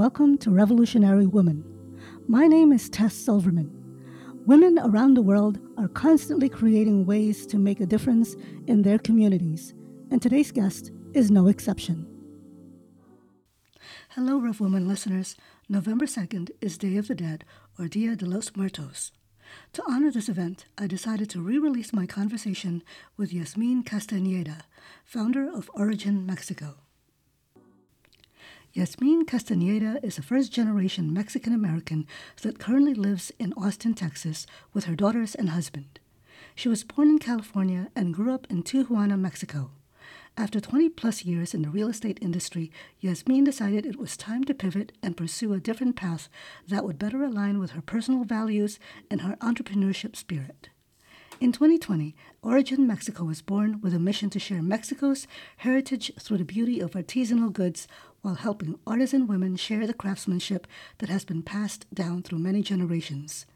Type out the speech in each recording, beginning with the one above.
welcome to Revolutionary Woman. My name is Tess Silverman. Women around the world are constantly creating ways to make a difference in their communities, and today's guest is no exception. Hello, Rev Woman listeners. November 2nd is Day of the Dead, or Dia de los Muertos. To honor this event, I decided to re release my conversation with Yazmin Castañeda, founder of Origin Mexico. Yazmin Castañeda is a first generation Mexican American that currently lives in Austin, Texas, with her daughters and husband. She was born in California and grew up in Tijuana, Mexico. After 20 plus years in the real estate industry, Yazmin decided it was time to pivot and pursue a different path that would better align with her personal values and her entrepreneurship spirit. In 2020, Origin Mexico was born with a mission to share Mexico's heritage through the beauty of artisanal goods while helping artisan women share the craftsmanship that has been passed down through many generations.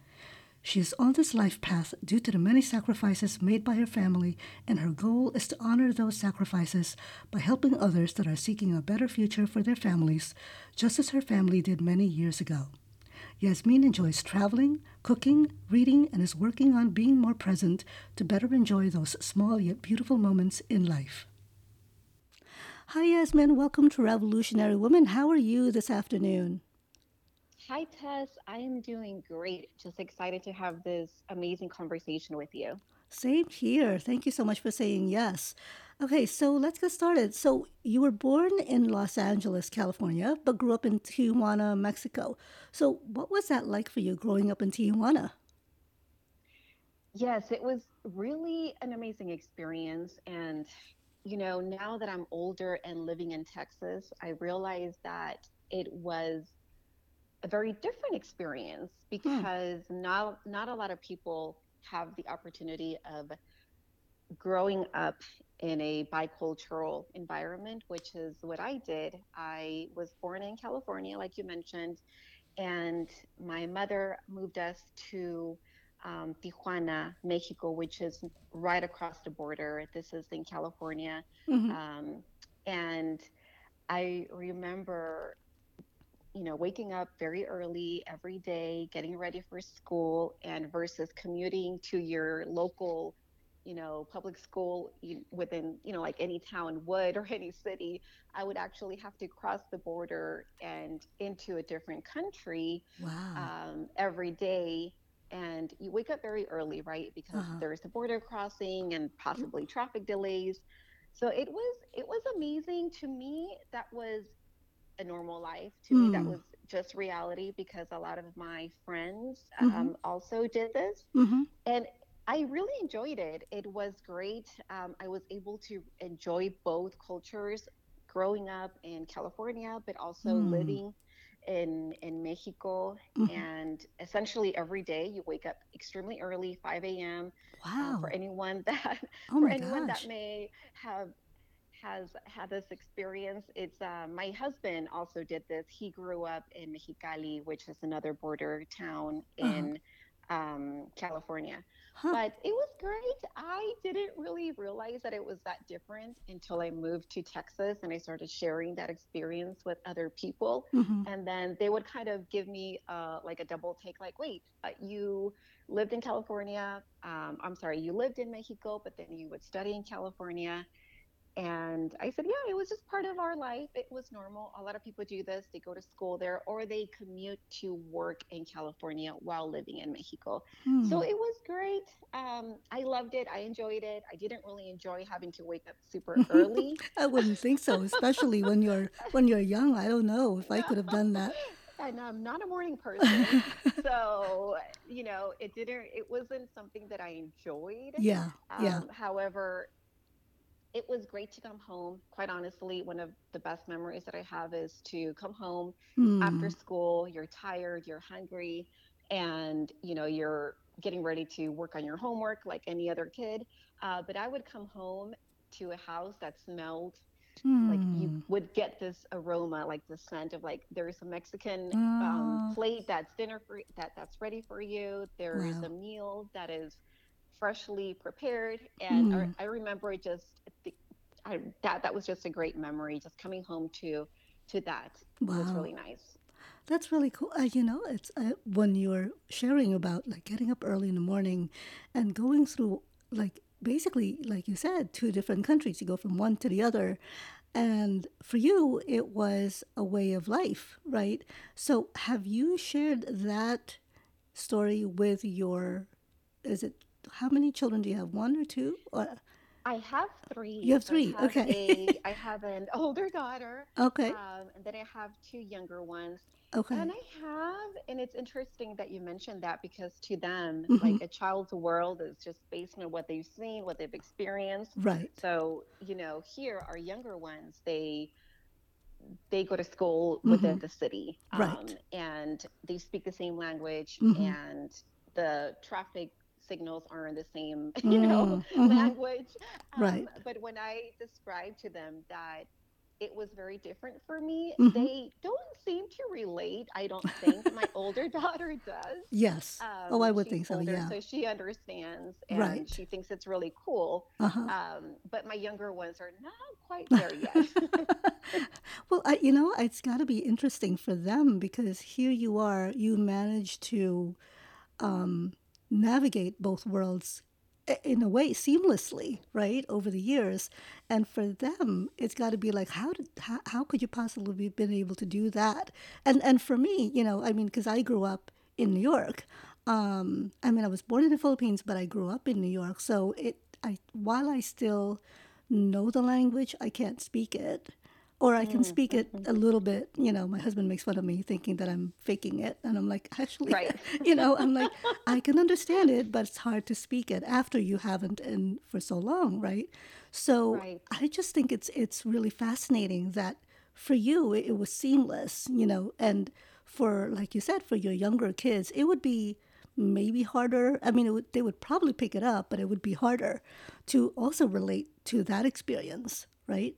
She is on this life path due to the many sacrifices made by her family, and her goal is to honor those sacrifices by helping others that are seeking a better future for their families, just as her family did many years ago. Yazmin enjoys traveling, cooking, reading, and is working on being more present to better enjoy those small yet beautiful moments in life. Hi, Yazmin. Welcome to Revolutionary Woman. How are you this afternoon? Hi, Tess. I am doing great. Just excited to have this amazing conversation with you. Same here. Thank you so much for saying yes. Okay, so let's get started. So, you were born in Los Angeles, California, but grew up in Tijuana, Mexico. So, what was that like for you growing up in Tijuana? Yes, it was really an amazing experience. And, you know, now that I'm older and living in Texas, I realize that it was a very different experience Hmm. because not not a lot of people have the opportunity of growing up in a bicultural environment, which is what I did. I was born in California, like you mentioned, and my mother moved us to um, Tijuana, Mexico, which is right across the border. This is in California. hmm Um, and I remember you know, waking up very early every day, getting ready for school, and versus commuting to your local, you know, public school within, you know, like any town would or any city, I would actually have to cross the border and into a different country Wow. um, every day. And you wake up very early, right? Because Uh-huh. there's the border crossing and possibly traffic delays. So it was it was amazing to me. That was a normal life. To me, that Mm. was just reality because a lot of my friends Mm-hmm. um, also did this. Mm-hmm. And I really enjoyed it. It was great. Um, I was able to enjoy both cultures growing up in California, but also Mm. living in in Mexico. Mm-hmm. And essentially every day you wake up extremely early, 5 a.m. Um, for anyone that Oh for anyone that may have has had this experience. It's uh, my husband also did this. He grew up in Mexicali, which is another border town Uh-huh. in um, California. Huh. But it was great. I didn't really realize that it was that different until I moved to Texas and I started sharing that experience with other people. Mm-hmm. And then they would kind of give me uh, like a double take, like, wait, uh, you lived in California. Um, I'm sorry, you lived in Mexico, but then you would study in California and I said, yeah, it was just part of our life. It was normal. A lot of people do this. They go to school there or they commute to work in California while living in Mexico. So Hmm. it was great. Um, I loved it. I enjoyed it. I didn't really enjoy having to wake up super early. I wouldn't think so, especially when you're when you're young. I don't know if I could have done that. and I'm not a morning person. So, you know, it didn't, it wasn't something that I enjoyed. Yeah, yeah. Um, however, it was great to come home. Quite honestly, one of the best memories that I have is to come home after Hmm. school. You're tired, you're hungry, and you know you're getting ready to work on your homework like any other kid. Uh, but I would come home to a house that smelled like you Hmm. would get this aroma, like the scent of like there's a Mexican um, Oh, plate that's dinner for that that's ready for you. There's a meal that is freshly prepared, and I, Hmm. I remember just the, I, that that was just a great memory. Just coming home to to that was really nice. That's really cool. Uh, you know, it's uh, when you're sharing about like getting up early in the morning and going through like basically, like you said, two different countries. You go from one to the other. And for you, it was a way of life, right? So have you shared that story with your, is it, how many children do you have? One or two? Or I have three. you have So I three. have Okay. a I have an older daughter, okay. um, and then I have two younger ones. Okay. And I have, and it's interesting that you mentioned that because to them, hmm like a child's world is just based on what they've seen, what they've experienced. Right. So, you know, here our younger ones, they they go to school hmm within the city, um, Right. and they speak the same language, hmm and the traffic signals aren't the same, you know, mm hmm language. Um, Right. but when I describe to them that it was very different for me, hmm they don't seem to relate. I don't think my older daughter does. Yes. Oh, I Um, would she's think so. older, Yeah. so she understands and Right. she thinks it's really cool. Uh-huh. Um, but my younger ones are not quite there yet. well, I, you know, it's got to be interesting for them because here you are, you manage to um, navigate both worlds in a way seamlessly, right, over the years. And for them, it's got to be like, how did, how, how could you possibly be been able to do that? And and for me, you know, I mean, because I grew up in New York. Um, I mean, I was born in the Philippines, but I grew up in New York. So it, I, while I still know the language, I can't speak it. Or I can Mm, speak it a little bit. You know, my husband makes fun of me thinking that I'm faking it. And I'm like, actually, Right. you know, I'm like, I can understand it, but it's hard to speak it after you haven't in for so long, right? So Right. I just think it's it's really fascinating that for you it, it was seamless, you know, and for like you said, for your younger kids, it would be maybe harder. I mean, it would, they would probably pick it up, but it would be harder to also relate to that experience, right?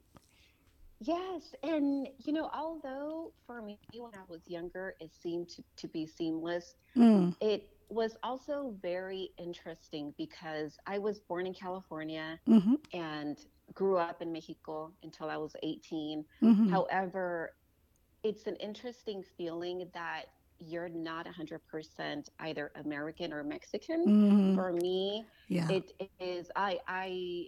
Yes, and you know, although for me when I was younger, it seemed to, to be seamless, Mm, it was also very interesting because I was born in California mm-hmm, and grew up in Mexico until I was 18. mm-hmm, However, it's an interesting feeling that you're not 100% either American or Mexican. mm-hmm. For me, Yeah. it is I I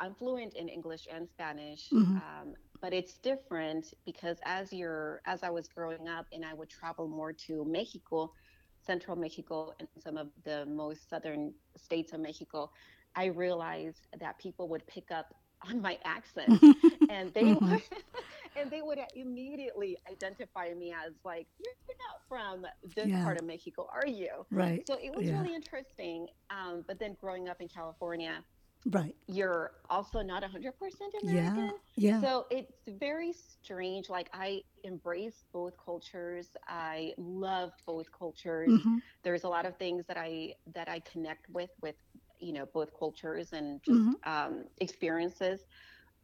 I'm fluent in English and Spanish, Mm-hmm, um, but it's different because as you're as I was growing up and I would travel more to Mexico, central Mexico, and some of the most southern states of Mexico, I realized that people would pick up on my accent and they mm-hmm. would and they would immediately identify me as like you're not from this Yeah. part of Mexico, are you? Right. So it was Yeah. really interesting. Um, but then growing up in California, Right. you're also not 100% Yeah. American. Yeah. So it's very strange. Like I embrace both cultures. I love both cultures. Mm-hmm. There's a lot of things that I that I connect with with you know both cultures and just Mm-hmm. um, experiences.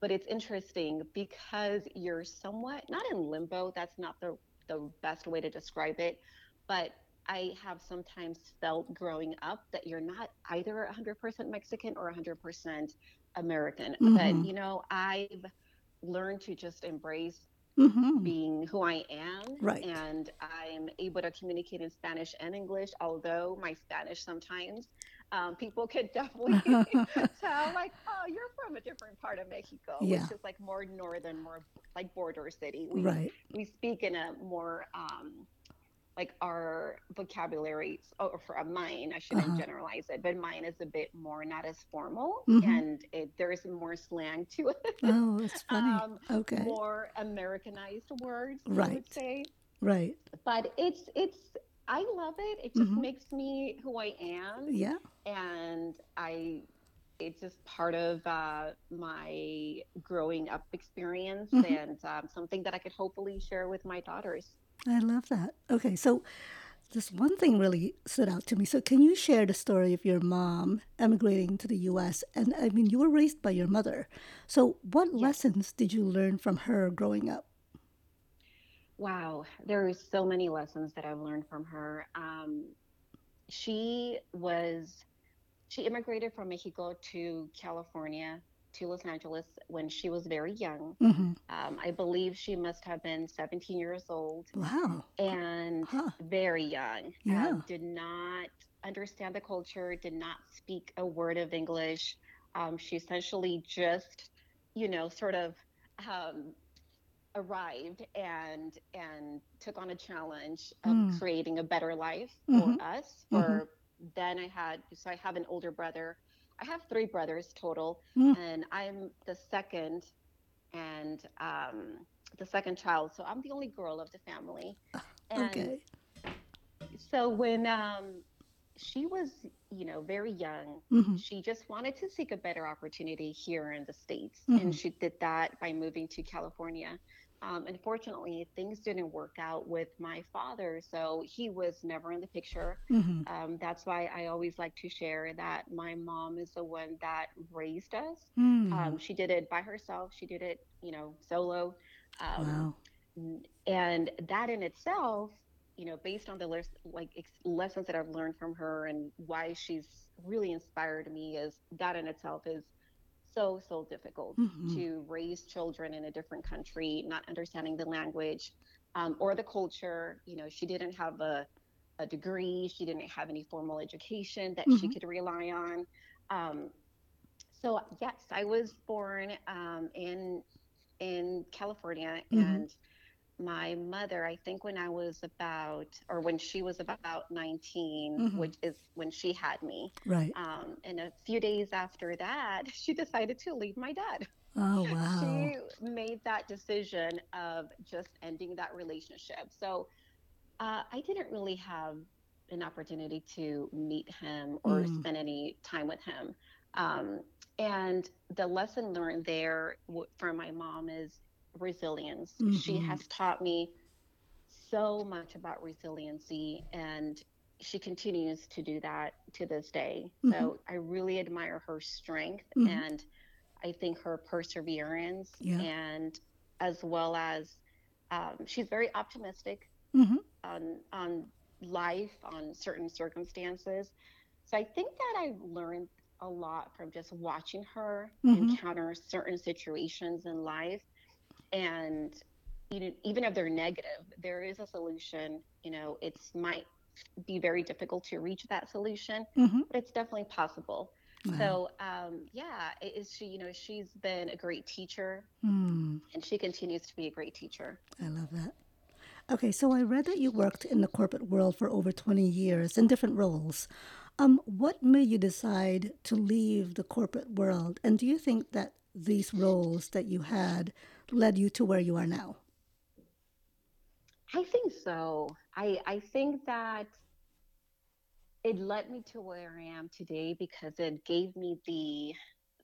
But it's interesting because you're somewhat not in limbo. That's not the the best way to describe it. But I have sometimes felt growing up that you're not either 100% Mexican or 100% American. But, Mm-hmm. you know, I've learned to just embrace Mm-hmm. being who I am, Right. and I'm able to communicate in Spanish and English, although my Spanish sometimes um, people could definitely tell, like, oh, you're from a different part of Mexico, Yeah. which is like more northern, more like border city. We Right. we speak in a more um, like our vocabulary or for a mine i shouldn't Uh-huh. generalize it but mine is a bit more not as formal Mhm. and it, there's more slang to it Oh, it's funny. um, Okay. more americanized words i Right. would say Right. but it's it's i love it it just Mhm. makes me who i am Yeah. and i it's just part of uh, my growing up experience Mhm. and um, something that i could hopefully share with my daughters I love that. Okay, so this one thing really stood out to me. So, can you share the story of your mom emigrating to the US? And I mean, you were raised by your mother. So, what lessons did you learn from her growing up? Wow, there are so many lessons that I've learned from her. Um, she was, she immigrated from Mexico to California to Los Angeles when she was very young. Mm-hmm. Um, I believe she must have been 17 years old Wow. and Huh. very young. Yeah. Um, did not understand the culture, did not speak a word of English. Um, she essentially just, you know, sort of um, arrived and and took on a challenge of Mm. creating a better life Mhm. for us. For then I had so I have an older brother. I have three brothers total, Mm. and I'm the second and um, the second child. So I'm the only girl of the family. And Okay. so when um, she was, you know, very young, Mm-hmm. she just wanted to seek a better opportunity here in the States. Mhm. And she did that by moving to California. Um, unfortunately, things didn't work out with my father. So he was never in the picture. Mm-hmm. Um, that's why I always like to share that my mom is the one that raised us. Mm. Um, she did it by herself, she did it, you know, solo. Um, wow. And that in itself you know based on the les- like ex- lessons that i've learned from her and why she's really inspired me is that in itself is so so difficult Mhm. to raise children in a different country not understanding the language um, or the culture you know she didn't have a, a degree she didn't have any formal education that she Mhm. could rely on um, so yes i was born um, in in california Mhm. and my mother, I think when I was about, or when she was about 19, Mhm. which is when she had me. Right. Um, and a few days after that, she decided to leave my dad. Oh wow. She made that decision of just ending that relationship. So uh, I didn't really have an opportunity to meet him or Mm. spend any time with him. Um, and the lesson learned there w- from my mom is resilience. She Mhm. has taught me so much about resiliency and she continues to do that to this day. Mhm. So I really admire her strength Mhm. and I think her perseverance Yeah. and as well as um, she's very optimistic Mm-hmm. on on life, on certain circumstances. So I think that I've learned a lot from just watching her Mhm. encounter certain situations in life, and you know, even if they're negative, there is a solution. You know, it's might be very difficult to reach that solution, Mm-hmm. but it's definitely possible. Wow. So um, yeah, it is she. You know, she's been a great teacher, Mm, and she continues to be a great teacher. I love that. Okay, so I read that you worked in the corporate world for over 20 years in different roles. Um, what made you decide to leave the corporate world? And do you think that these roles that you had led you to where you are now? I think so. I I think that it led me to where I am today because it gave me the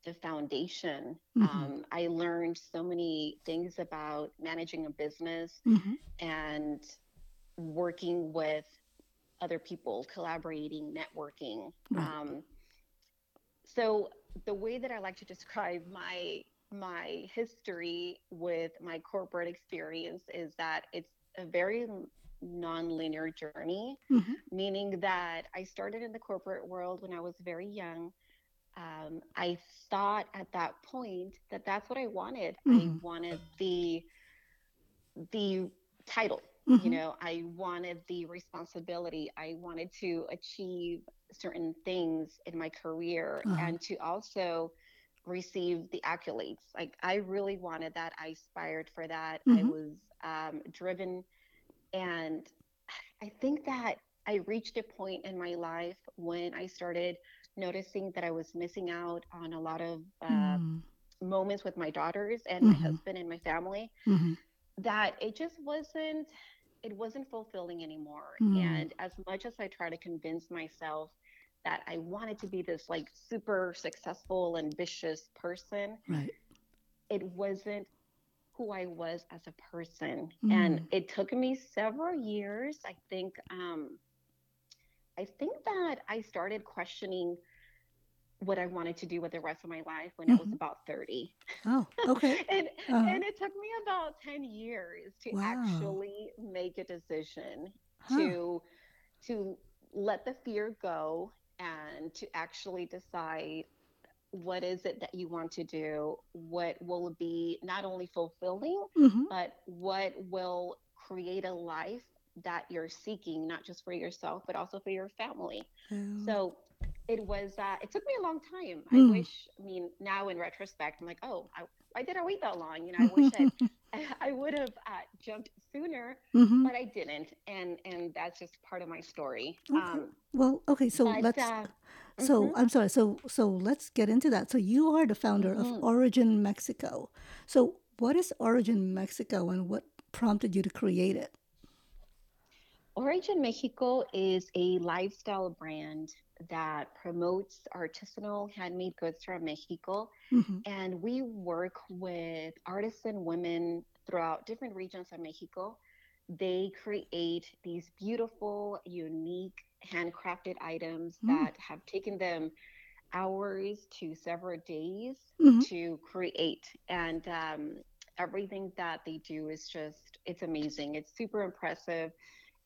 the foundation. Mhm. Um, I learned so many things about managing a business Mm-hmm. and working with other people, collaborating, networking. Right. Um, so the way that I like to describe my my history with my corporate experience is that it's a very non-linear journey Mm-hmm. meaning that I started in the corporate world when I was very young. Um, I thought at that point that that's what I wanted. I Mhm. wanted the the title. Mhm. You know, I wanted the responsibility. I wanted to achieve certain things in my career Uh-huh. and to also receive the accolades. Like I really wanted that. I aspired for that. I Mhm. was um, driven, and I think that I reached a point in my life when I started noticing that I was missing out on a lot of uh, Mm, moments with my daughters and my Mhm. husband and my family mhm. that it just wasn't it wasn't fulfilling anymore Mm. and as much as i try to convince myself that i wanted to be this like super successful ambitious person Right. it wasn't who i was as a person Mm. and it took me several years i think um i think that i started questioning what i wanted to do with the rest of my life when i was Mhm. about 30 Oh, okay. and Uh-huh. and it took me about 10 years to Wow. actually make a decision Huh. to to let the fear go and to actually decide what is it that you want to do? What will be not only fulfilling, Mm-hmm. but what will create a life that you're seeking, not just for yourself, but also for your family. Oh. So it was, uh, it took me a long time. I Mm. wish, I mean, now in retrospect, I'm like, oh, I, I wait that long? You know, I wish I, I would have uh, jumped sooner, mm-hmm. but I didn't. And, and that's just part of my story. Okay. Um, Well, okay, so but, let's uh, so mhm, I'm sorry, so so let's get into that. So you are the founder of mhm. Origin Mexico. So what is Origin Mexico and what prompted you to create it? Origin Mexico is a lifestyle brand that promotes artisanal handmade goods from Mexico. Mm-hmm. And we work with artisan women throughout different regions of Mexico. They create these beautiful, unique, handcrafted items Mm. that have taken them hours to several days Mm-hmm. to create. And um, everything that they do is just, it's amazing. It's super impressive.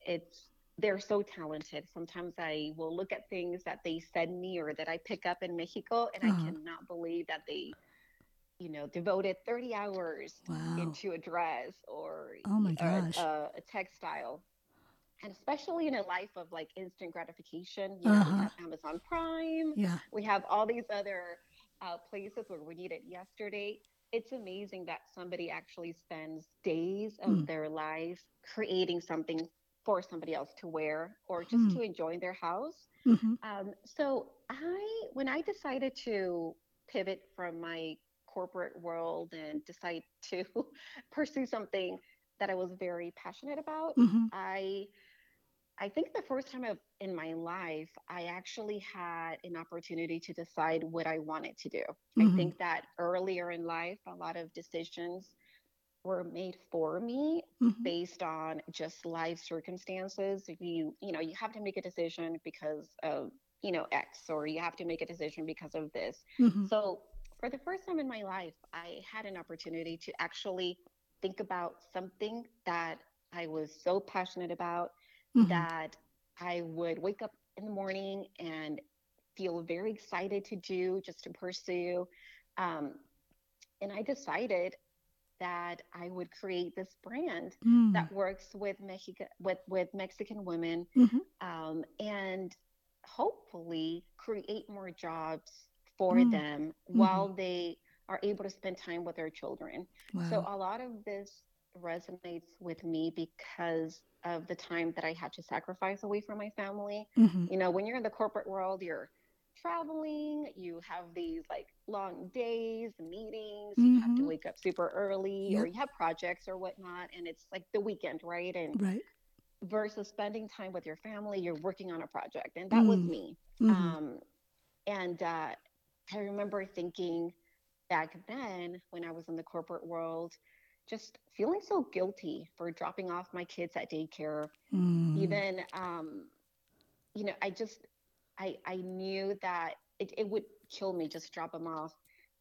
It's, they're so talented. Sometimes I will look at things that they send me or that I pick up in Mexico, and I Uh-huh. cannot believe that they, you know, devoted 30 hours Wow. into a dress or Oh my a, gosh. a, a textile. And especially in a life of like instant gratification, you know, we Uh-huh. have Amazon Prime, Yeah. we have all these other uh, places where we need it yesterday. It's amazing that somebody actually spends days of Mm. their life creating something for somebody else to wear or just Hmm. to enjoy in their house. Mm-hmm. Um, so I, when I decided to pivot from my corporate world and decide to pursue something that I was very passionate about, Mm-hmm. I I think the first time of, in my life, I actually had an opportunity to decide what I wanted to do. I Mm-hmm. think that earlier in life, a lot of decisions were made for me Mm-hmm. based on just life circumstances. You, you know, you have to make a decision because of, you know, X, or you have to make a decision because of this. Mm-hmm. So, for the first time in my life, I had an opportunity to actually think about something that I was so passionate about Mm-hmm. that I would wake up in the morning and feel very excited to do, just to pursue. Um, and I decided that I would create this brand Mm. that works with Mexico with with Mexican women Mm-hmm. um, and hopefully create more jobs for Mm. them while they are able to spend time with their children. So a lot of this resonates with me because of the time that I had to sacrifice away from my family. Mm-hmm. You know, when you're in the corporate world, you're traveling, you have these like long days, meetings, you have to Mhm. wake up super early, or you have projects or whatnot, and it's like the weekend, right? And Right. versus spending time with your family, you're working on a project. And that was Mm. me. Mm-hmm. Um, and uh, I remember thinking back then when I was in the corporate world, just feeling so guilty for dropping off my kids at daycare. Mm. Even, um, you know, I just, I, I knew that it, it would kill me just drop them off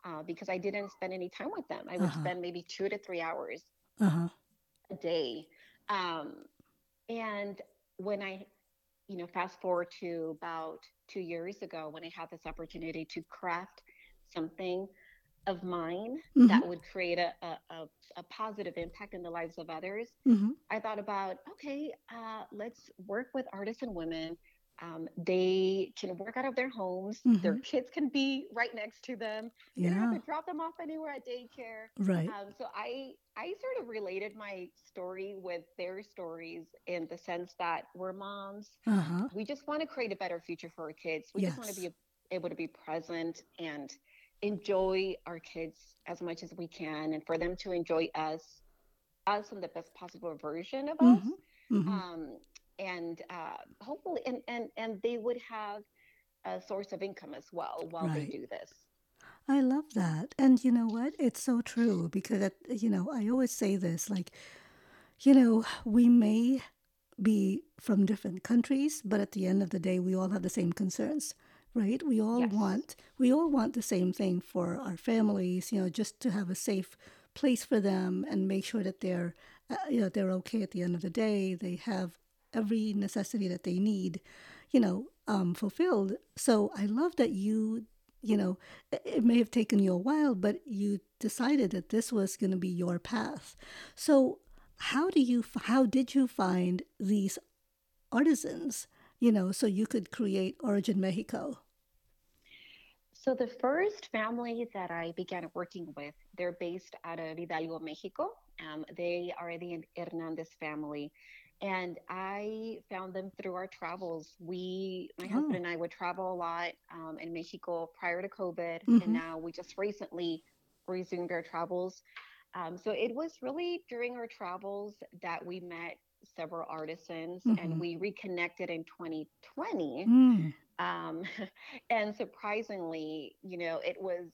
uh, because I didn't spend any time with them. I would Uh-huh. spend maybe two to three hours Uh-huh. a day. Um, and when I, you know, fast forward to about two years ago when I had this opportunity to craft something of mine Mhm. that would create a, a, a, positive impact in the lives of others, Mm-hmm. I thought about, okay, uh, let's work with artisan women. Um, they can work out of their homes. Their Mhm. kids can be right next to them. They don't have Yeah. to drop them off anywhere at daycare. Right. Um, so I I sort of related my story with their stories in the sense that we're moms. Uh-huh. We just want to create a better future for our kids. We just want to be able to be present and enjoy our kids as much as we can, and for them to enjoy us, us in the best possible version of us. Mm-hmm. Mm-hmm. Um, and uh, hopefully, and, and and they would have a source of income as well while they do this. I love that. And you know what? It's so true because, it, you know, I always say this like, you know, we may be from different countries, but at the end of the day, we all have the same concerns, right? We all Yes. want, we all want the same thing for our families, you know, just to have a safe place for them and make sure that they're, uh, you know, they're okay at the end of the day. They have every necessity that they need, you know, um, fulfilled. So I love that you you know, it may have taken you a while, but you decided that this was going to be your path. So, how do you how did you find these artisans, you know, so you could create Origin Mexico? So the first family that I began working with, they're based out of Hidalgo, Mexico. Um, they are the Hernandez family. And I found them through our travels. We, my husband Oh. and I, would travel a lot um, in Mexico prior to COVID, and Mm-hmm. now we just recently resumed our travels. Um, so it was really during our travels that we met several artisans, and Mm-hmm. we reconnected in 2020. Mm. Um, and surprisingly, you know, it was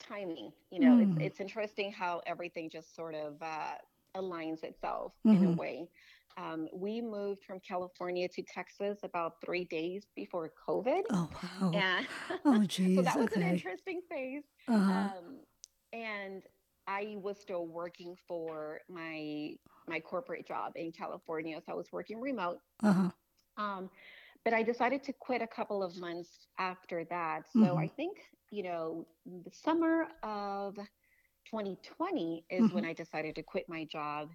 timing. You know, it's Mm. it's interesting how everything just sort of uh, aligns itself in a Mm-hmm. way. Um, we moved from California to Texas about three days before COVID, Oh wow. and Oh so geez. that was an interesting phase. Uh-huh. Um, and I was still working for my my corporate job in California, so I was working remote. Uh-huh. Um, but I decided to quit a couple of months after that. So Mm-hmm. I think, you know, the summer of 2020 is Mm-hmm. when I decided to quit my job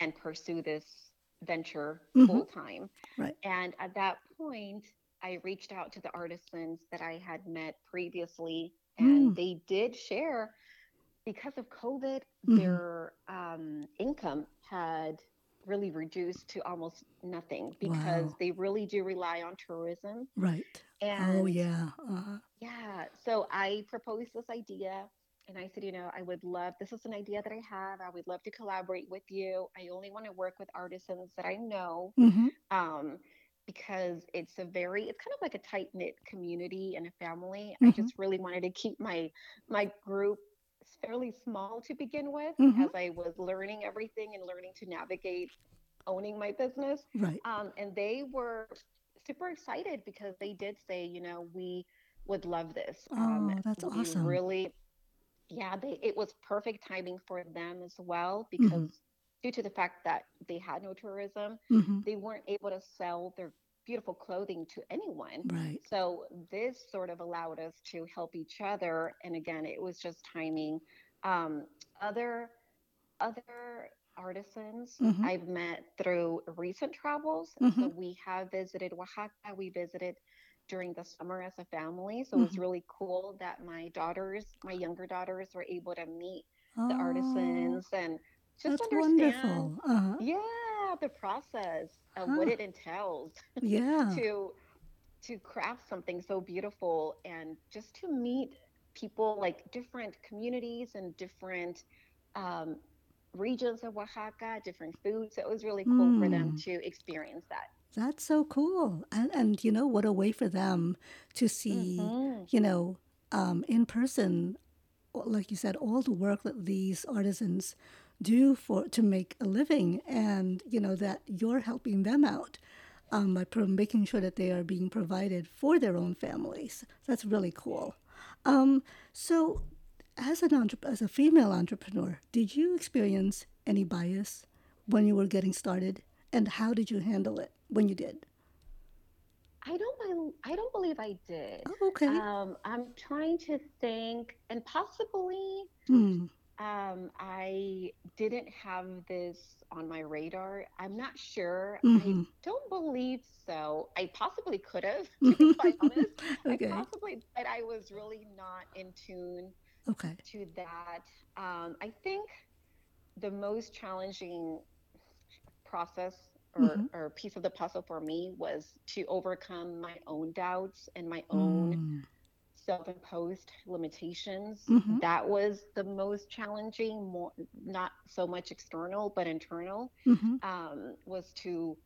and pursue this venture Mm-hmm. full time. Right. And at that point, I reached out to the artisans that I had met previously, and Mm. they did share because of COVID, Mm-hmm. their um, income had really reduced to almost nothing because Wow. they really do rely on tourism. Right. And Oh yeah. Uh-huh. yeah, so I proposed this idea and I said, you know, I would love, this is an idea that I have. I would love to collaborate with you. I only want to work with artisans that I know Mm-hmm. um, because it's a very, it's kind of like a tight knit community and a family. I Mm-hmm. just really wanted to keep my my group fairly small to begin with Mm-hmm. as I was learning everything and learning to navigate owning my business. Right. Um, and they were super excited because they did say, you know, we would love this. Um, Oh, that's we awesome. really, yeah, they, it was perfect timing for them as well Mm-hmm. because due to the fact that they had no tourism, Mm-hmm. they weren't able to sell their beautiful clothing to anyone. Right. So this sort of allowed us to help each other. And again, it was just timing. Um, other other artisans Mm-hmm. I've met through recent travels. Mm-hmm. So we have visited Oaxaca. We visited during the summer as a family. So it Mm-hmm. was really cool that my daughters, my younger daughters, were able to meet the Oh, artisans and just that's understand wonderful. Uh-huh. yeah the process of what it entails Yeah. to to craft something so beautiful and just to meet people like different communities and different um, regions of Oaxaca, different foods. So it was really cool for them Mm. to experience that. That's so cool. And and you know what a way for them to see, hmm you know, um, in person, o- like you said, all the work that these artisans do for to make a living, and you know that you're helping them out um, by pro- making sure that they are being provided for their own families. That's really cool. Um, so, as an entre- as a female entrepreneur, did you experience any bias when you were getting started, and how did you handle it when you did? I don't I don't believe I did. Oh, okay. Um, I'm trying to think, and possibly Hmm. um, I didn't have this on my radar. I'm not sure. I Mm-hmm. don't believe so. I possibly could have, to be quite honest. I okay. possibly, but I was really not in tune Okay. to that. Um, I think the most challenging process or, Mm-hmm. or piece of the puzzle for me was to overcome my own doubts and my own Mm. self-imposed limitations. Mm-hmm. That was the most challenging, more not so much external but internal. Mm-hmm. Um, was to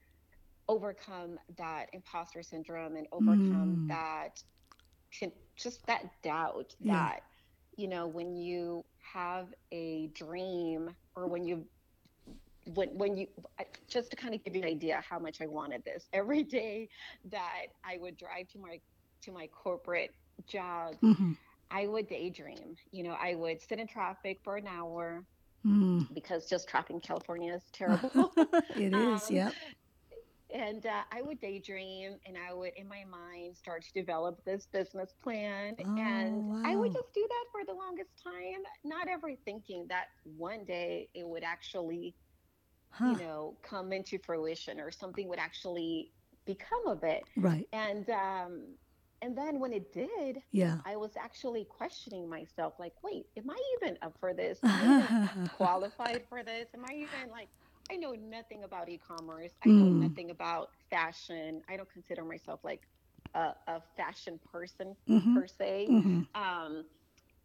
overcome that imposter syndrome and overcome Mm. that just that doubt Yeah. that you know when you have a dream or when you when when you just to kind of give you an idea how much I wanted this every day that I would drive to my to my corporate job Mm-hmm. I would daydream you know I would sit in traffic for an hour Mm. because just traffic in California is terrible it is. um, Yep. and uh, I would daydream and I would, in my mind, start to develop this business plan. Oh, And I would just do that for the longest time, not ever thinking that one day it would actually, you know, come into fruition or something would actually become of it. Right. And, um, and then when it did, Yeah. I was actually questioning myself, like, wait, am I even up for this? Am I qualified for this? Am I even like, I know nothing about e-commerce. I know mm. nothing about fashion. I don't consider myself like a, a fashion person Mm-hmm. per se. Mm-hmm. Um,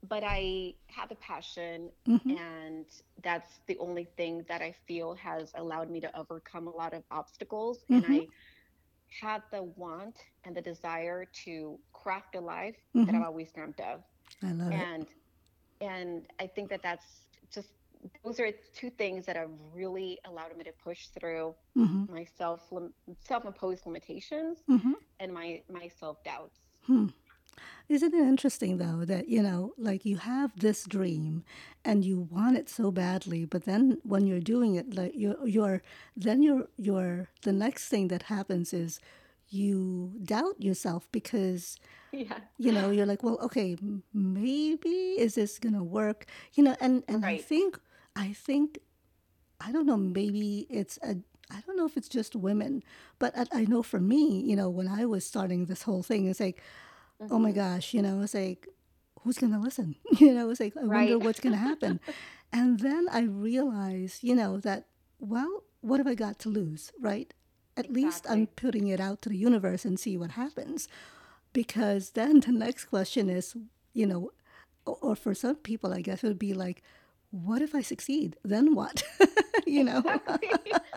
but I have a passion, Mm-hmm. and that's the only thing that I feel has allowed me to overcome a lot of obstacles. And Mm-hmm. I had the want and the desire to craft a life that Mm-hmm. I've always dreamt of I love it. and and I think that that's just those are two things that have really allowed me to push through Mm-hmm. my self self-imposed limitations Mm-hmm. and my my self-doubts. Hmm. Isn't it interesting though that you know, like you have this dream and you want it so badly, but then when you're doing it, like you're, you're then you're, you're the next thing that happens is you doubt yourself because Yeah. you know you're like, well, okay, maybe is this gonna work? You know, and and I think I think I don't know, maybe it's a I don't know if it's just women, but I, I know for me, you know, when I was starting this whole thing, it's like oh my hmm gosh, you know, it's like, who's going to listen? You know, it's like, I wonder what's going to happen. And then I realized, you know, that, well, what have I got to lose, right? At least I'm putting it out to the universe and see what happens. Because then the next question is, you know, or, or for some people, I guess it would be like, what if I succeed? Then what? you know?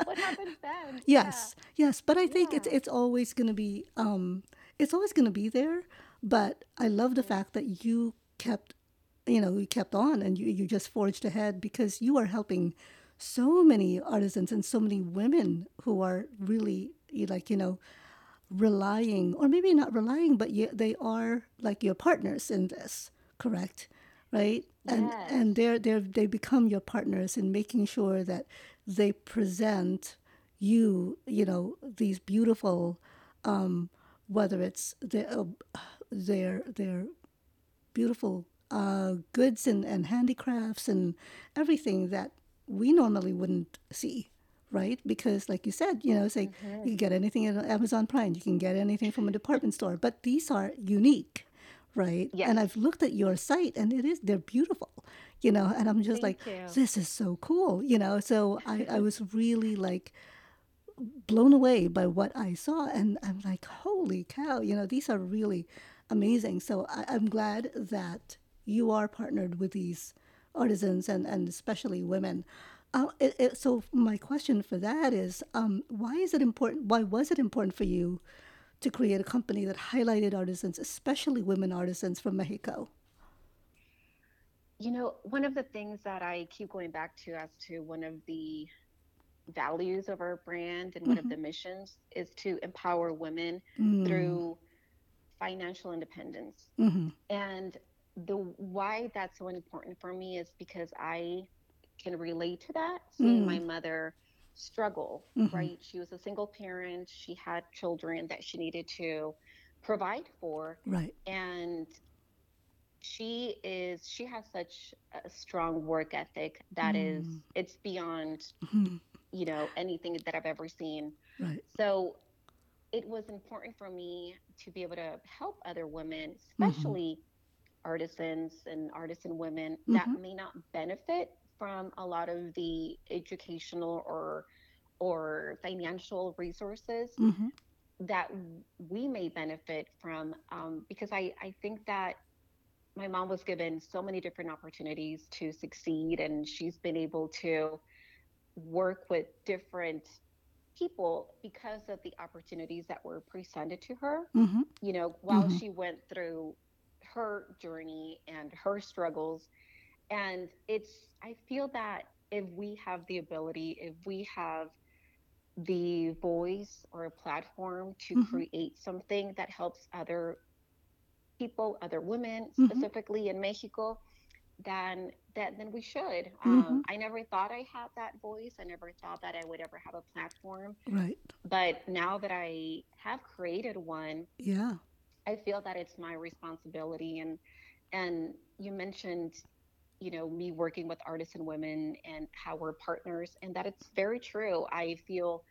What happens then? Yeah. Yes, yes, but I think it's it's always going to be um it's always going to be there, but I love the fact that you kept you know, you kept on and you you just forged ahead because you are helping so many artisans and so many women who are really like, you know, relying or maybe not relying, but you, they are like your partners in this, correct? Right? And Yes. and they're they're they become your partners in making sure that they present you, you know, these beautiful, um, whether it's their uh, their their beautiful uh, goods and, and handicrafts and everything that we normally wouldn't see, right? Because, like you said, you know, it's like you hmm can get anything at Amazon Prime, you can get anything from a department store, but these are unique, right? Yes. And I've looked at your site and it is, they're beautiful, you know, and I'm just like, you. this is so cool, you know. So I, I was really like blown away by what I saw. And I'm like, holy cow, you know, these are really amazing. So I, I'm glad that you are partnered with these artisans and, and especially women. Uh, it, it, so my question for that is, um, why is it important? Why was it important for you to create a company that highlighted artisans, especially women artisans from Mexico? You know, one of the things that I keep going back to as to one of the values of our brand and one of Mm-hmm. the missions is to empower women Mm, through financial independence. mm-hmm. And the why that's so important for me is because I can relate to that, seeing my Mm, mother struggle, mm-hmm. right? She was a single parent, she had children that she needed to provide for, Right. and she is she has such a strong work ethic that is Mm, it's beyond, mm-hmm. you know, anything that I've ever seen. Right. So it was important for me to be able to help other women, Mm-hmm. especially artisans and artisan women that Mm-hmm. may not benefit from a lot of the educational or or financial resources Mm-hmm. that we may benefit from um, because I, I think that my mom was given so many different opportunities to succeed and she's been able to work with different people because of the opportunities that were presented to her Mm-hmm. you know while Mm-hmm. she went through her journey and her struggles and it's i feel that if we have the ability if we have the voice or a platform to Mm-hmm. create something that helps other people other women Mm-hmm. specifically in mexico than that than we should. Mm-hmm. Um, I never thought I had that voice. I never thought that I would ever have a platform. Right. But now that I have created one, Yeah. I feel that it's my responsibility. And and you mentioned, you know, me working with artists and women and how we're partners, and that it's very true. I feel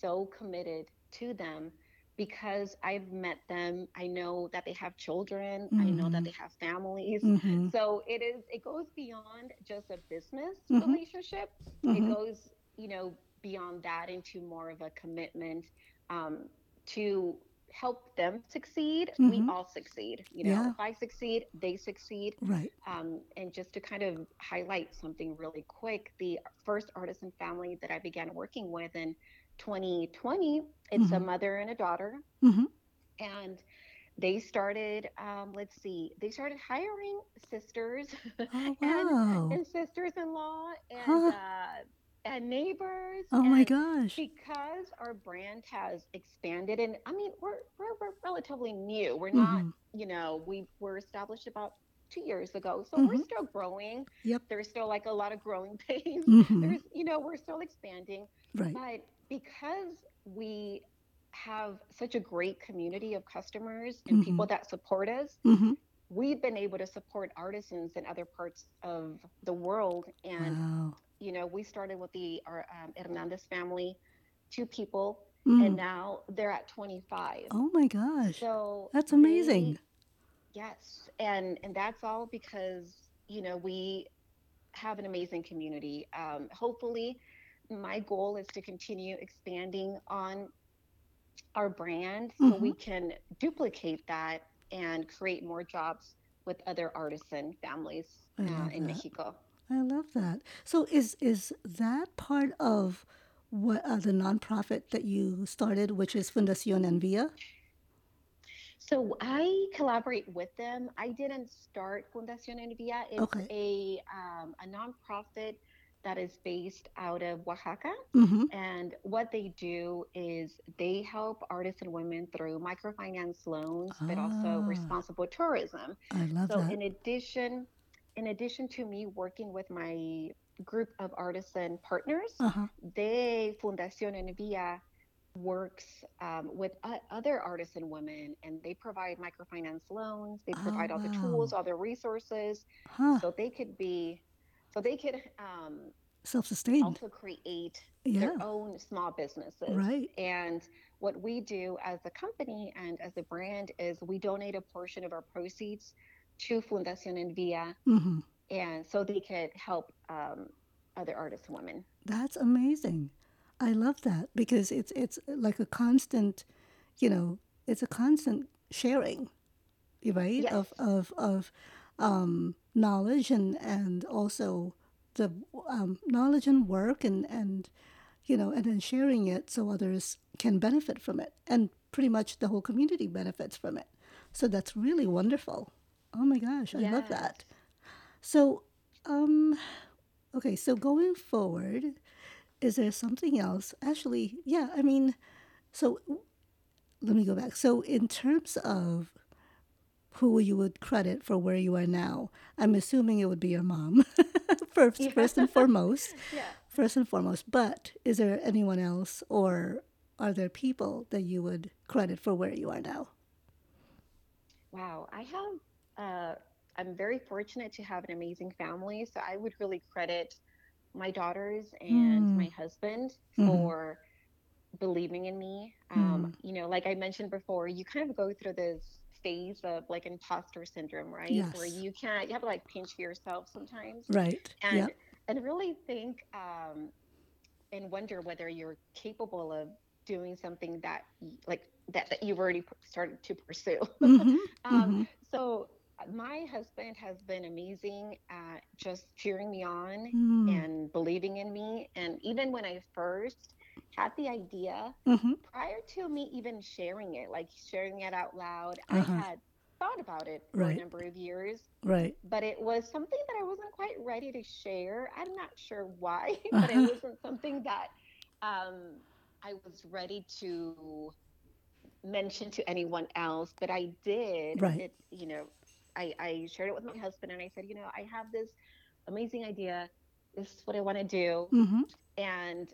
so committed to them because I've met them. I know that they have children. I know that Mm-hmm. they have families. Mm-hmm. So it is it goes beyond just a business Mm-hmm. relationship. It Mm-hmm. goes, you know, beyond that into more of a commitment um, to help them succeed. We Mm-hmm. all succeed. You know, Yeah. if I succeed, they succeed. Right. Um, and just to kind of highlight something really quick, the first artisan family that I began working with in 2020, it's a Mm-hmm. mother and a daughter, Mm-hmm. and they started. Um, let's see, they started hiring sisters Oh and wow. and sisters-in-law and Huh. uh, and neighbors Oh my gosh. because our brand has expanded and i mean we're we're, we're relatively new we're not Mm-hmm. you know we were established about two years ago so we're Mm-hmm. still growing Yep. there's still like a lot of growing pains Mm-hmm. there's you know we're still expanding Right. but because we have such a great community of customers and Mm-hmm. people that support us Mm-hmm. we've been able to support artisans in other parts of the world and Wow. you know we started with the our um, hernandez family two people and Mm. now they're at 25 Oh my gosh. so That's they amazing. yes and and that's all because you know we have an amazing community um, hopefully my goal is to continue expanding on our brand so Mm-hmm. we can duplicate that and create more jobs with other artisan families uh, in that. mexico I love that. So is is that part of what uh, the nonprofit that you started, which is Fundación Envía? So I collaborate with them. I didn't start Fundación Envía. It's Okay. a um, a nonprofit that is based out of Oaxaca, Mm-hmm. and what they do is they help artists and women through microfinance loans, but also Ah, responsible tourism. I love So that. in addition, in addition to me working with my group of artisan partners, Uh huh. they Fundación Envía works um, with o- other artisan women and they provide microfinance loans they Oh provide all the tools all the resources Huh. so they could be so they could um, self-sustain also create Yeah. their own small businesses Right. and what we do as a company and as a brand is we donate a portion of our proceeds to Fundación Envía Mm-hmm. and so they could help um, other artist women That's amazing. I love that because it's it's like a constant, you know, it's a constant sharing, right? yes Of of of um, knowledge and and also the um, knowledge and work and and you know and then sharing it so others can benefit from it and pretty much the whole community benefits from it. So that's really wonderful. Oh my gosh, I love that. So um okay, so going forward, is there something else? Actually, yeah, I mean, so let me go back. So in terms of who you would credit for where you are now, I'm assuming it would be your mom first, yeah first and foremost, yeah first and foremost. But is there anyone else, or are there people that you would credit for where you are now? Wow, I have, uh, I'm very fortunate to have an amazing family. So I would really credit my daughters and Hmm. my husband Mm-hmm. for believing in me. Um, you know, like I mentioned before, you kind of go through this phase of like imposter syndrome, right? Where you can't, you have to like pinch yourself sometimes Right. and Yep. and really think um, and wonder whether you're capable of doing something that like that, that you've already started to pursue. Mm-hmm. um, Mm-hmm. so uh, my husband has been amazing at just cheering me on Mm-hmm. and believing in me. And even when I first had the idea, Mm-hmm. prior to me even sharing it, like sharing it out loud, I Uh-huh. had thought about it for a number of years, Right. but it was something that I wasn't quite ready to share. I'm not sure why, but it Uh-huh. wasn't something that um, I was ready to mention to anyone else. But I did. Right. It, you know, I, I shared it with my husband and I said, you know, I have this amazing idea. This is what I want to do. Mm-hmm. And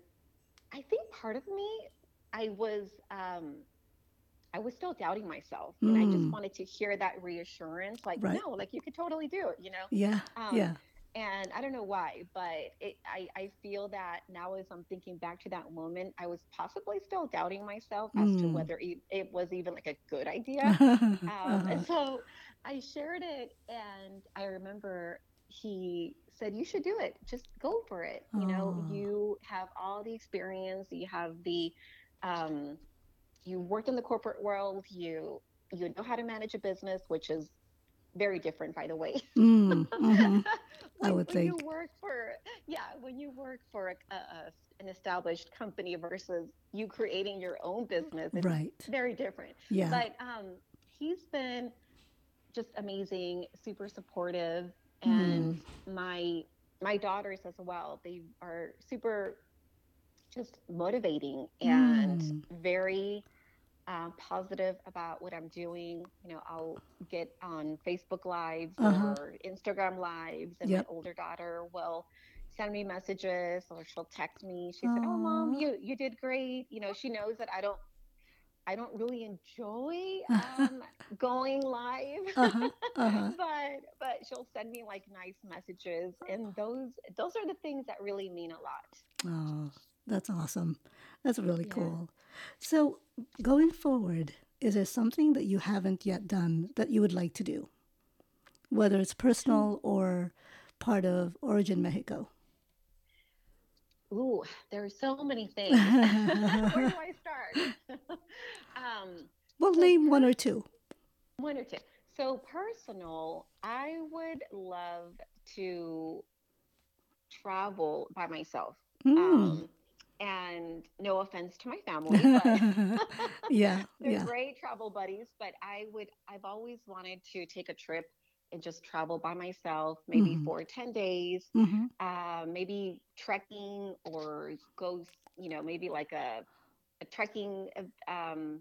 I think part of me, I was, um, I was still doubting myself, and I just Mm. wanted to hear that reassurance, like, Right. no, like you could totally do it, you know. Yeah. Um, Yeah. and I don't know why, but it, I, I feel that now as I'm thinking back to that moment, I was possibly still doubting myself as to Mm. whether it, it was even like a good idea. Um, uh-huh. and so I shared it, and I remember he said, "You should do it. Just go for it. You know, Oh. you have all the experience. You have the, um, you worked in the corporate world. You you know how to manage a business, which is very different, by the way. Mm, mhm. I would when you work for yeah when you work for a, a, a- an established company versus you creating your own business it's Right. very different Yeah. but um he's been just amazing super supportive Mm. and my my daughters as well they are super just motivating and Mm. very uh, positive about what I'm doing. You know, I'll get on Facebook Lives Uh-huh. or Instagram Lives, and Yep. my older daughter will send me messages or she'll text me. She said, "Oh, mom, you you did great." You know, she knows that I don't I don't really enjoy um, going live. Uh-huh. Uh-huh. but but she'll send me like nice messages and those those are the things that really mean a lot Oh, that's awesome. That's really Yeah. cool. So, going forward, is there something that you haven't yet done that you would like to do? Whether it's personal or part of Origin Mexico. Ooh, there are so many things. Where do I start? um, Well, So name one or two. one or two. So personal, I would love to travel by myself. Mm. Um, and no offense to my family, but yeah, they're yeah. great travel buddies. But I would, I've always wanted to take a trip and just travel by myself, maybe Mhm. for 10 days, hmm uh, maybe trekking or go, you know, maybe like a trekking um,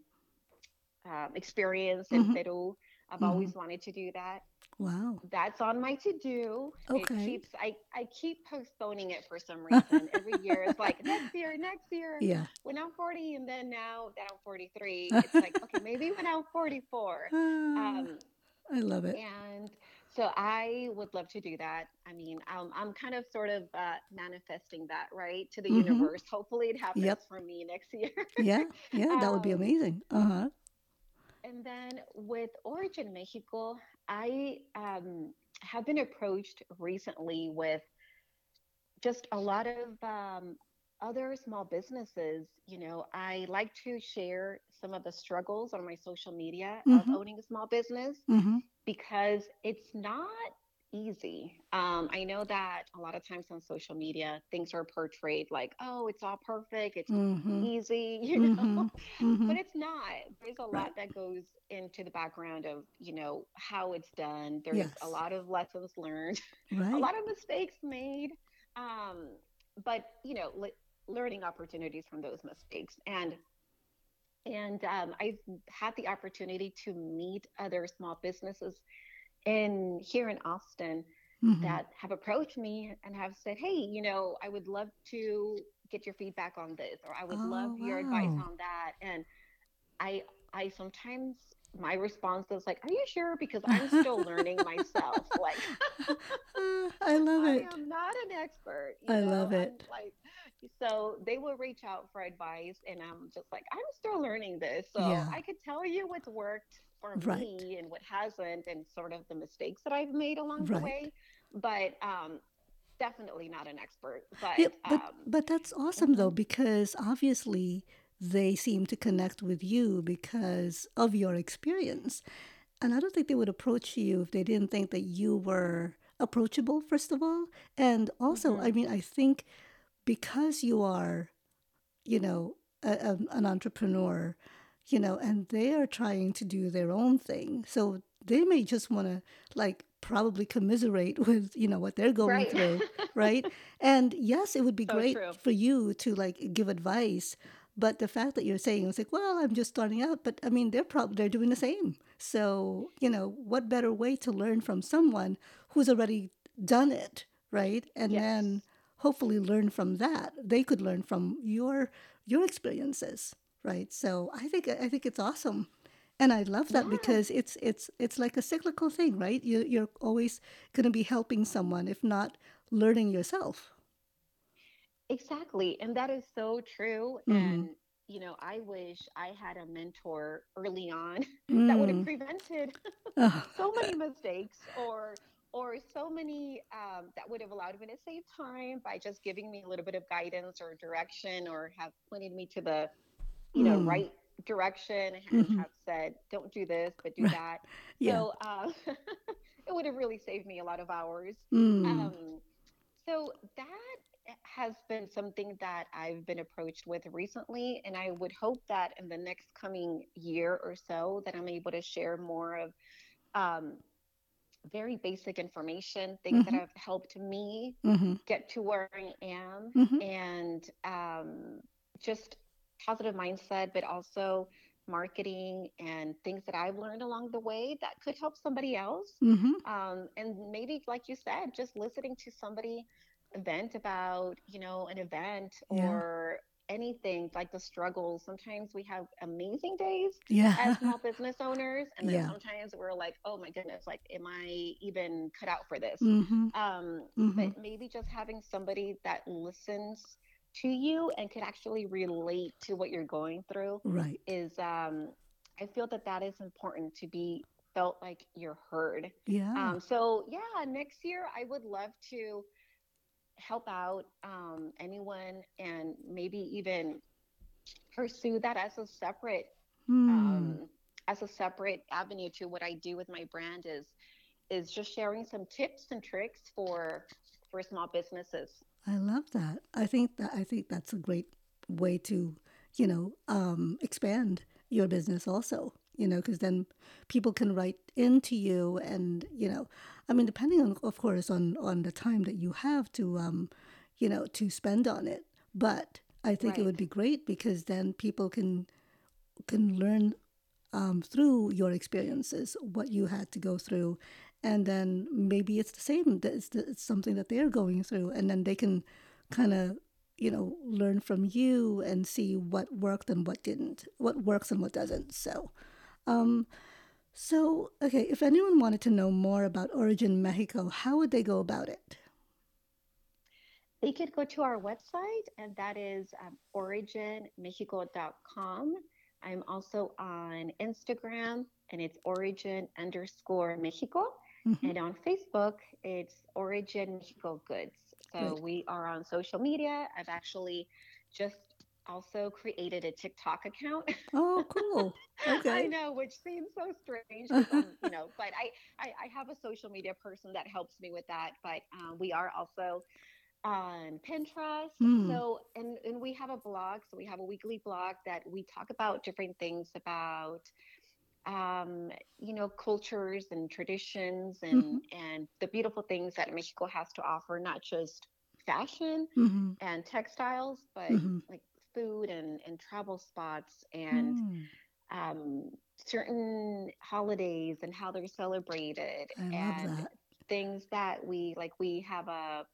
um, experience in Mhm. Peru. I've Mhm. always wanted to do that. Wow. That's on my to do. It Okay. keeps I, I keep postponing it for some reason. Every year it's like next year, next year. Yeah. When I'm 40 and then now that I'm 43, it's like okay, maybe when I'm 44. Ah, Um, I love it. and so I would love to do that. I mean, I'm, I'm kind of sort of uh, manifesting that, right, to the Mhm. universe. Hopefully, it happens Yep. for me next year. Yeah, yeah, that would be Um, amazing. Uh huh. and then with Origin Mexico, I um, have been approached recently with just a lot of um, other small businesses. You know, I like to share some of the struggles on my social media Mhm. of owning a small business. Mm-hmm. because it's not easy. Um, I know that a lot of times on social media, things are portrayed like, oh, it's all perfect, it's Mm-hmm. easy, you know, Mm-hmm. Mm-hmm. but it's not. There's a lot that goes into the background of, you know, how it's done. There's Yes. a lot of lessons learned, a lot of mistakes made, um, but, you know, le- learning opportunities from those mistakes. And and um, I've had the opportunity to meet other small businesses in here in Austin Mhm. that have approached me and have said, "Hey, you know, I would love to get your feedback on this, or I would Oh, love your advice on that." And I, I sometimes my response is like, "Are you sure?" Because I'm still learning myself. Like, I love it. I am not an expert. You I know? love I'm it. like, so they will reach out for advice, and I'm just like, I'm still learning this, so Yeah. I could tell you what's worked for Right. me and what hasn't, and sort of the mistakes that I've made along the way. But um, definitely not an expert. But Yeah, but um, but that's awesome though mhm. because obviously they seem to connect with you because of your experience. And I don't think they would approach you if they didn't think that you were approachable, first of all. And also, I Mhm. mean, I think because you are, you know, a, a, an entrepreneur, you know, and they are trying to do their own thing. So they may just want to, like, probably commiserate with, you know, what they're going right. through, right? And yes, it would be so great true. for you to, like, give advice. But the fact that you're saying it's like, well, I'm just starting out, but I mean, they're probably they're doing the same, So, you know, what better way to learn from someone who's already done it, right? And Yes. then hopefully learn from that. They could learn from your your experiences, right? So, I think I think it's awesome. And I love that Yeah. because it's it's it's like a cyclical thing, right? You you're always going to be helping someone if not learning yourself. Exactly. And that is so true. Mhm. And, you know, I wish I had a mentor early on that would have Mm. prevented Oh. so many mistakes or or so many um, that would have allowed me to save time by just giving me a little bit of guidance or direction or have pointed me to the you know Mm. right direction and Mhm. have said don't do this but do Right. that Yeah. so uh, it would have really saved me a lot of hours Mm. um, so that has been something that I've been approached with recently, and I would hope that in the next coming year or so that I'm able to share more of um, very basic information, things that Mhm. have helped me Mhm. get to where I am, Mhm. and um, just positive mindset, but also marketing and things that I've learned along the way that could help somebody else Mhm. um, and maybe like you said just listening to somebody vent about you know an event Yeah. or anything like the struggles sometimes we have amazing days Yeah. as small business owners and then Yeah. sometimes we're like oh my goodness like am i even cut out for this Mhm. um, Mhm. but maybe just having somebody that listens to you and could actually relate to what you're going through Right. is um, i feel that that is important to be felt like you're heard Yeah. um, so yeah, next year I would love to help out um, anyone and maybe even pursue that as a separate Mm. um, as a separate avenue to what I do with my brand is is just sharing some tips and tricks for for small businesses. I love that. I think that I think that's a great way to, you know, um, expand your business also. You know, because then people can write into you, and you know, I mean, depending on, of course, on on the time that you have to, um, you know, to spend on it. But I think it would be great because then people can can learn um, through your experiences what you had to go through. And then maybe it's the same that it's, it's something that they're going through. And then they can kind of you know learn from you and see what worked and what didn't what works and what doesn't. So um so okay if anyone wanted to know more about origin mexico how would they go about it They could go to our website, and that is um, originmexico.com. I'm also on Instagram, and it's origin underscore Mexico. Mhm. And on Facebook, it's Origin Mexico Goods. So Great. we are on social media. I've actually just also created a TikTok account. oh cool Okay. I know, which seems so strange, I'm, you know, but I, I, I have a social media person that helps me with that. But um, we are also on Pinterest. Hmm. So, and, and we have a blog. So we have a weekly blog that we talk about different things about, um, you know, cultures and traditions and, Mhm. and the beautiful things that Mexico has to offer, not just fashion hmm and textiles, but hmm like food and, and travel spots and mm. um, certain holidays and how they're celebrated i and things that we like we have a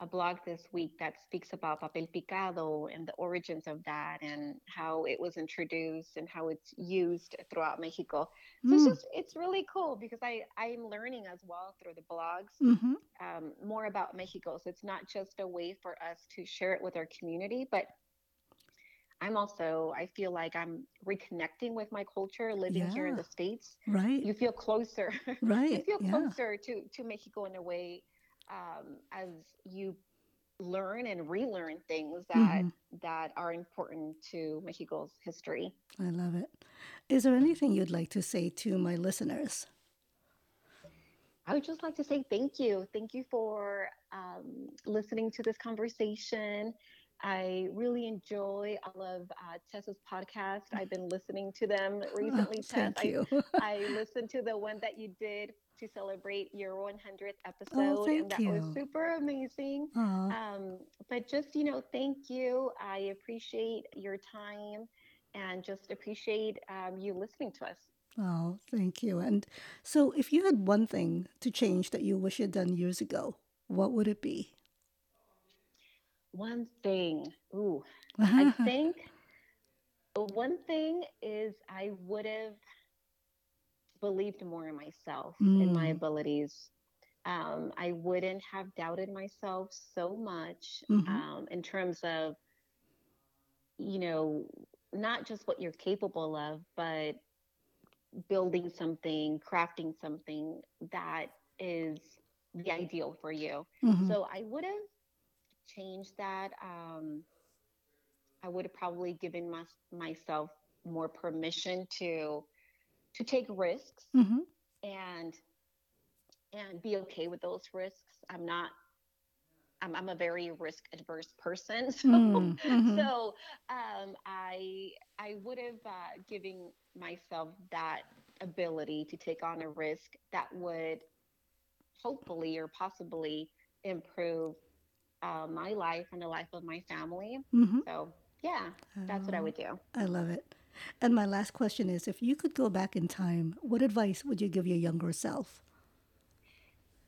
a blog this week that speaks about papel picado and the origins of that and how it was introduced and how it's used throughout Mexico. So it's mm. just it's really cool because I I'm learning as well through the blogs hmm um, more about Mexico. So it's not just a way for us to share it with our community, but I'm also I feel like I'm reconnecting with my culture living here in the states. right You feel closer. Right. you feel yeah closer to to Mexico in a way um, as you learn and relearn things that hmm that are important to Mexico's history. I love it. Is there anything you'd like to say to my listeners? I would just like to say thank you. Thank you for um, listening to this conversation. I really enjoy all of uh, Tessa's podcast. I've been listening to them Oh, recently, Tess. thank I, you. I listened to the one that you did to celebrate your 100th oh, episode, and thank that was super amazing. Um, but just, you know, thank you. I appreciate your time and just appreciate um, you listening to us. Oh, thank you. And so, if you had one thing to change that you wish you'd done years ago, what would it be? One thing, ooh, I think one thing is I would have believed more in myself and my mm, abilities. Um, I wouldn't have doubted myself so much mm-hmm, um, in terms of, you know, not just what you're capable of, but building something, crafting something that is the ideal for you. mm-hmm, So I would have changed that. Um, I would have probably given my, myself more permission to to take risks mm-hmm, and and be okay with those risks. I'm not I'm, I'm a very risk adverse person, so mm, mm-hmm. so um, I I would have uh, given myself that ability to take on a risk that would hopefully or possibly improve uh, my life and the life of my family. mm-hmm. So yeah, that's what I Oh, would do. I love it. And my last question is if you could go back in time, what advice would you give your younger self?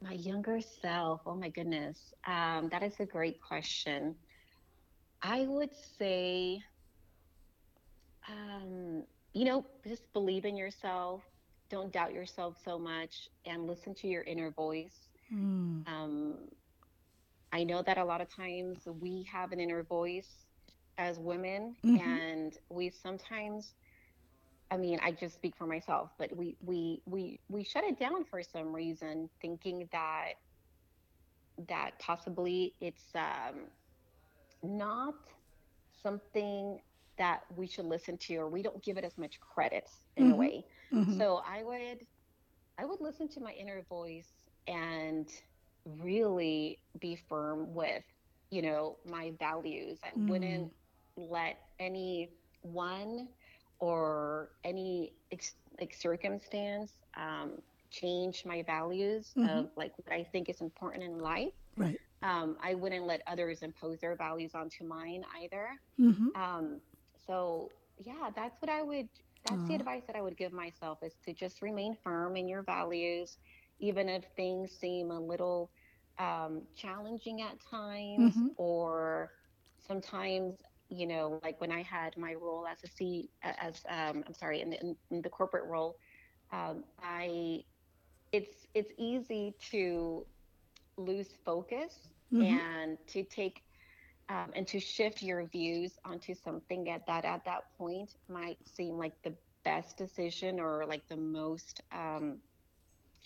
My younger self, oh my goodness, um, that is a great question. I would say, um, you know, just believe in yourself. Don't doubt yourself so much and listen to your inner voice. Mm, Um, I know that a lot of times we have an inner voice as women, mm-hmm, and we sometimes, I mean, I just speak for myself, but we we we we shut it down for some reason, thinking that that possibly it's um, not something that we should listen to, or we don't give it as much credit in a mm-hmm, way. mm-hmm, So I would I would listen to my inner voice and really be firm with, you know, my values. I mm, wouldn't let any one or any ex- like circumstance um, change my values mm-hmm, of like what I think is important in life. right. Um, I wouldn't let others impose their values onto mine either. Mm-hmm. Um, so yeah, that's what I would, that's the advice that I would give myself is to just remain firm in your values, even if things seem a little um, challenging at times, mm-hmm, or sometimes, you know, like when I had my role as a C, as um, I'm sorry, in the, in, the corporate role, um, I, it's it's easy to lose focus mm-hmm, and to take um, and to shift your views onto something at that at that point might seem like the best decision or like the most um,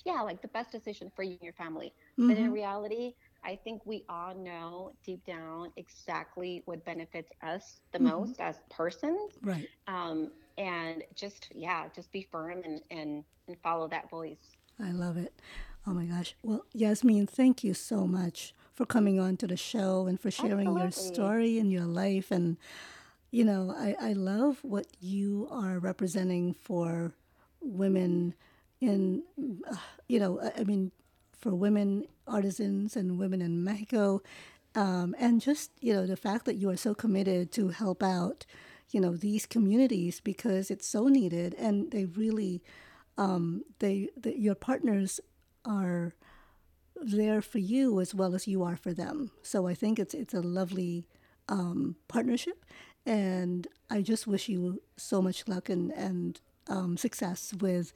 yeah like the best decision for you and your family but in mm-hmm, reality i think we all know deep down exactly what benefits us the mm-hmm, most as persons right. um, and just yeah just be firm and and, and follow that voice I love it. Oh my gosh. Well, Yazmin, thank you so much for coming on to the show and for sharing your story and your life. And, you know, I, I love what you are representing for women in, uh, you know, I mean, for women artisans and women in Mexico. Um, and just, you know, the fact that you are so committed to help out, you know, these communities because it's so needed and they really they, the, your partners are there for you as well as you are for them. So I think it's it's a lovely um, partnership, and I just wish you so much luck and and um, success with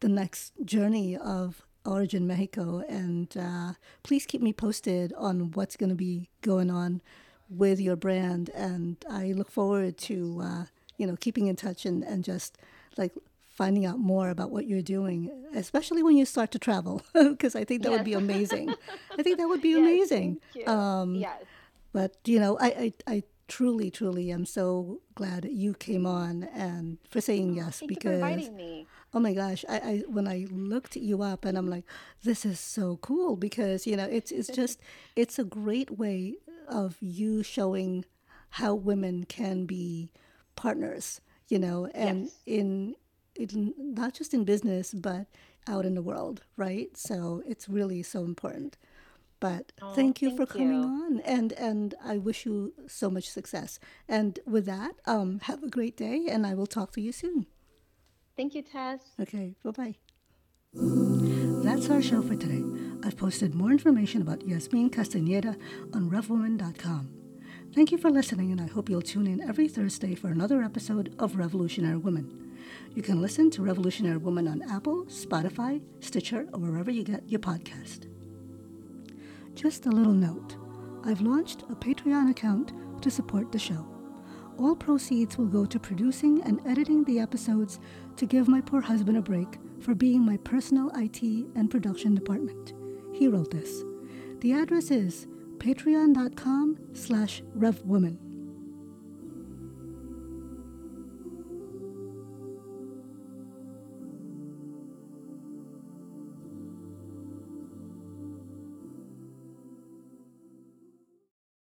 the next journey of Origin Mexico. And uh, please keep me posted on what's going to be going on with your brand. And I look forward to uh, you know keeping in touch and and just like finding out more about what you're doing, especially when you start to travel, because I think that would be amazing. I think that would be yes amazing. thank you Um, yes but you know, I, I, I truly, truly am so glad that you came on and for saying Oh, yes thank you for because inviting me. Oh my gosh, I, I when I looked you up and I'm like, this is so cool because you know it's it's just it's a great way of you showing how women can be partners, you know, and Yes. in in not just in business but out in the world, right? So it's really so important. But Oh, thank you for coming you. on, and and I wish you so much success. And with that, um, have a great day, and I will talk to you soon. Thank you, Tess. Okay, bye bye. That's our show for today. I've posted more information about Yazmin Castañeda on RevWoman.com. Thank you for listening, and I hope you'll tune in every Thursday for another episode of Revolutionary Woman. You can listen to Revolutionary Woman on Apple, Spotify, Stitcher, or wherever you get your podcast. Just a little note I've launched a Patreon account to support the show. All proceeds will go to producing and editing the episodes to give my poor husband a break for being my personal IT and production department. He wrote this. The address is patreon.com slash revwoman.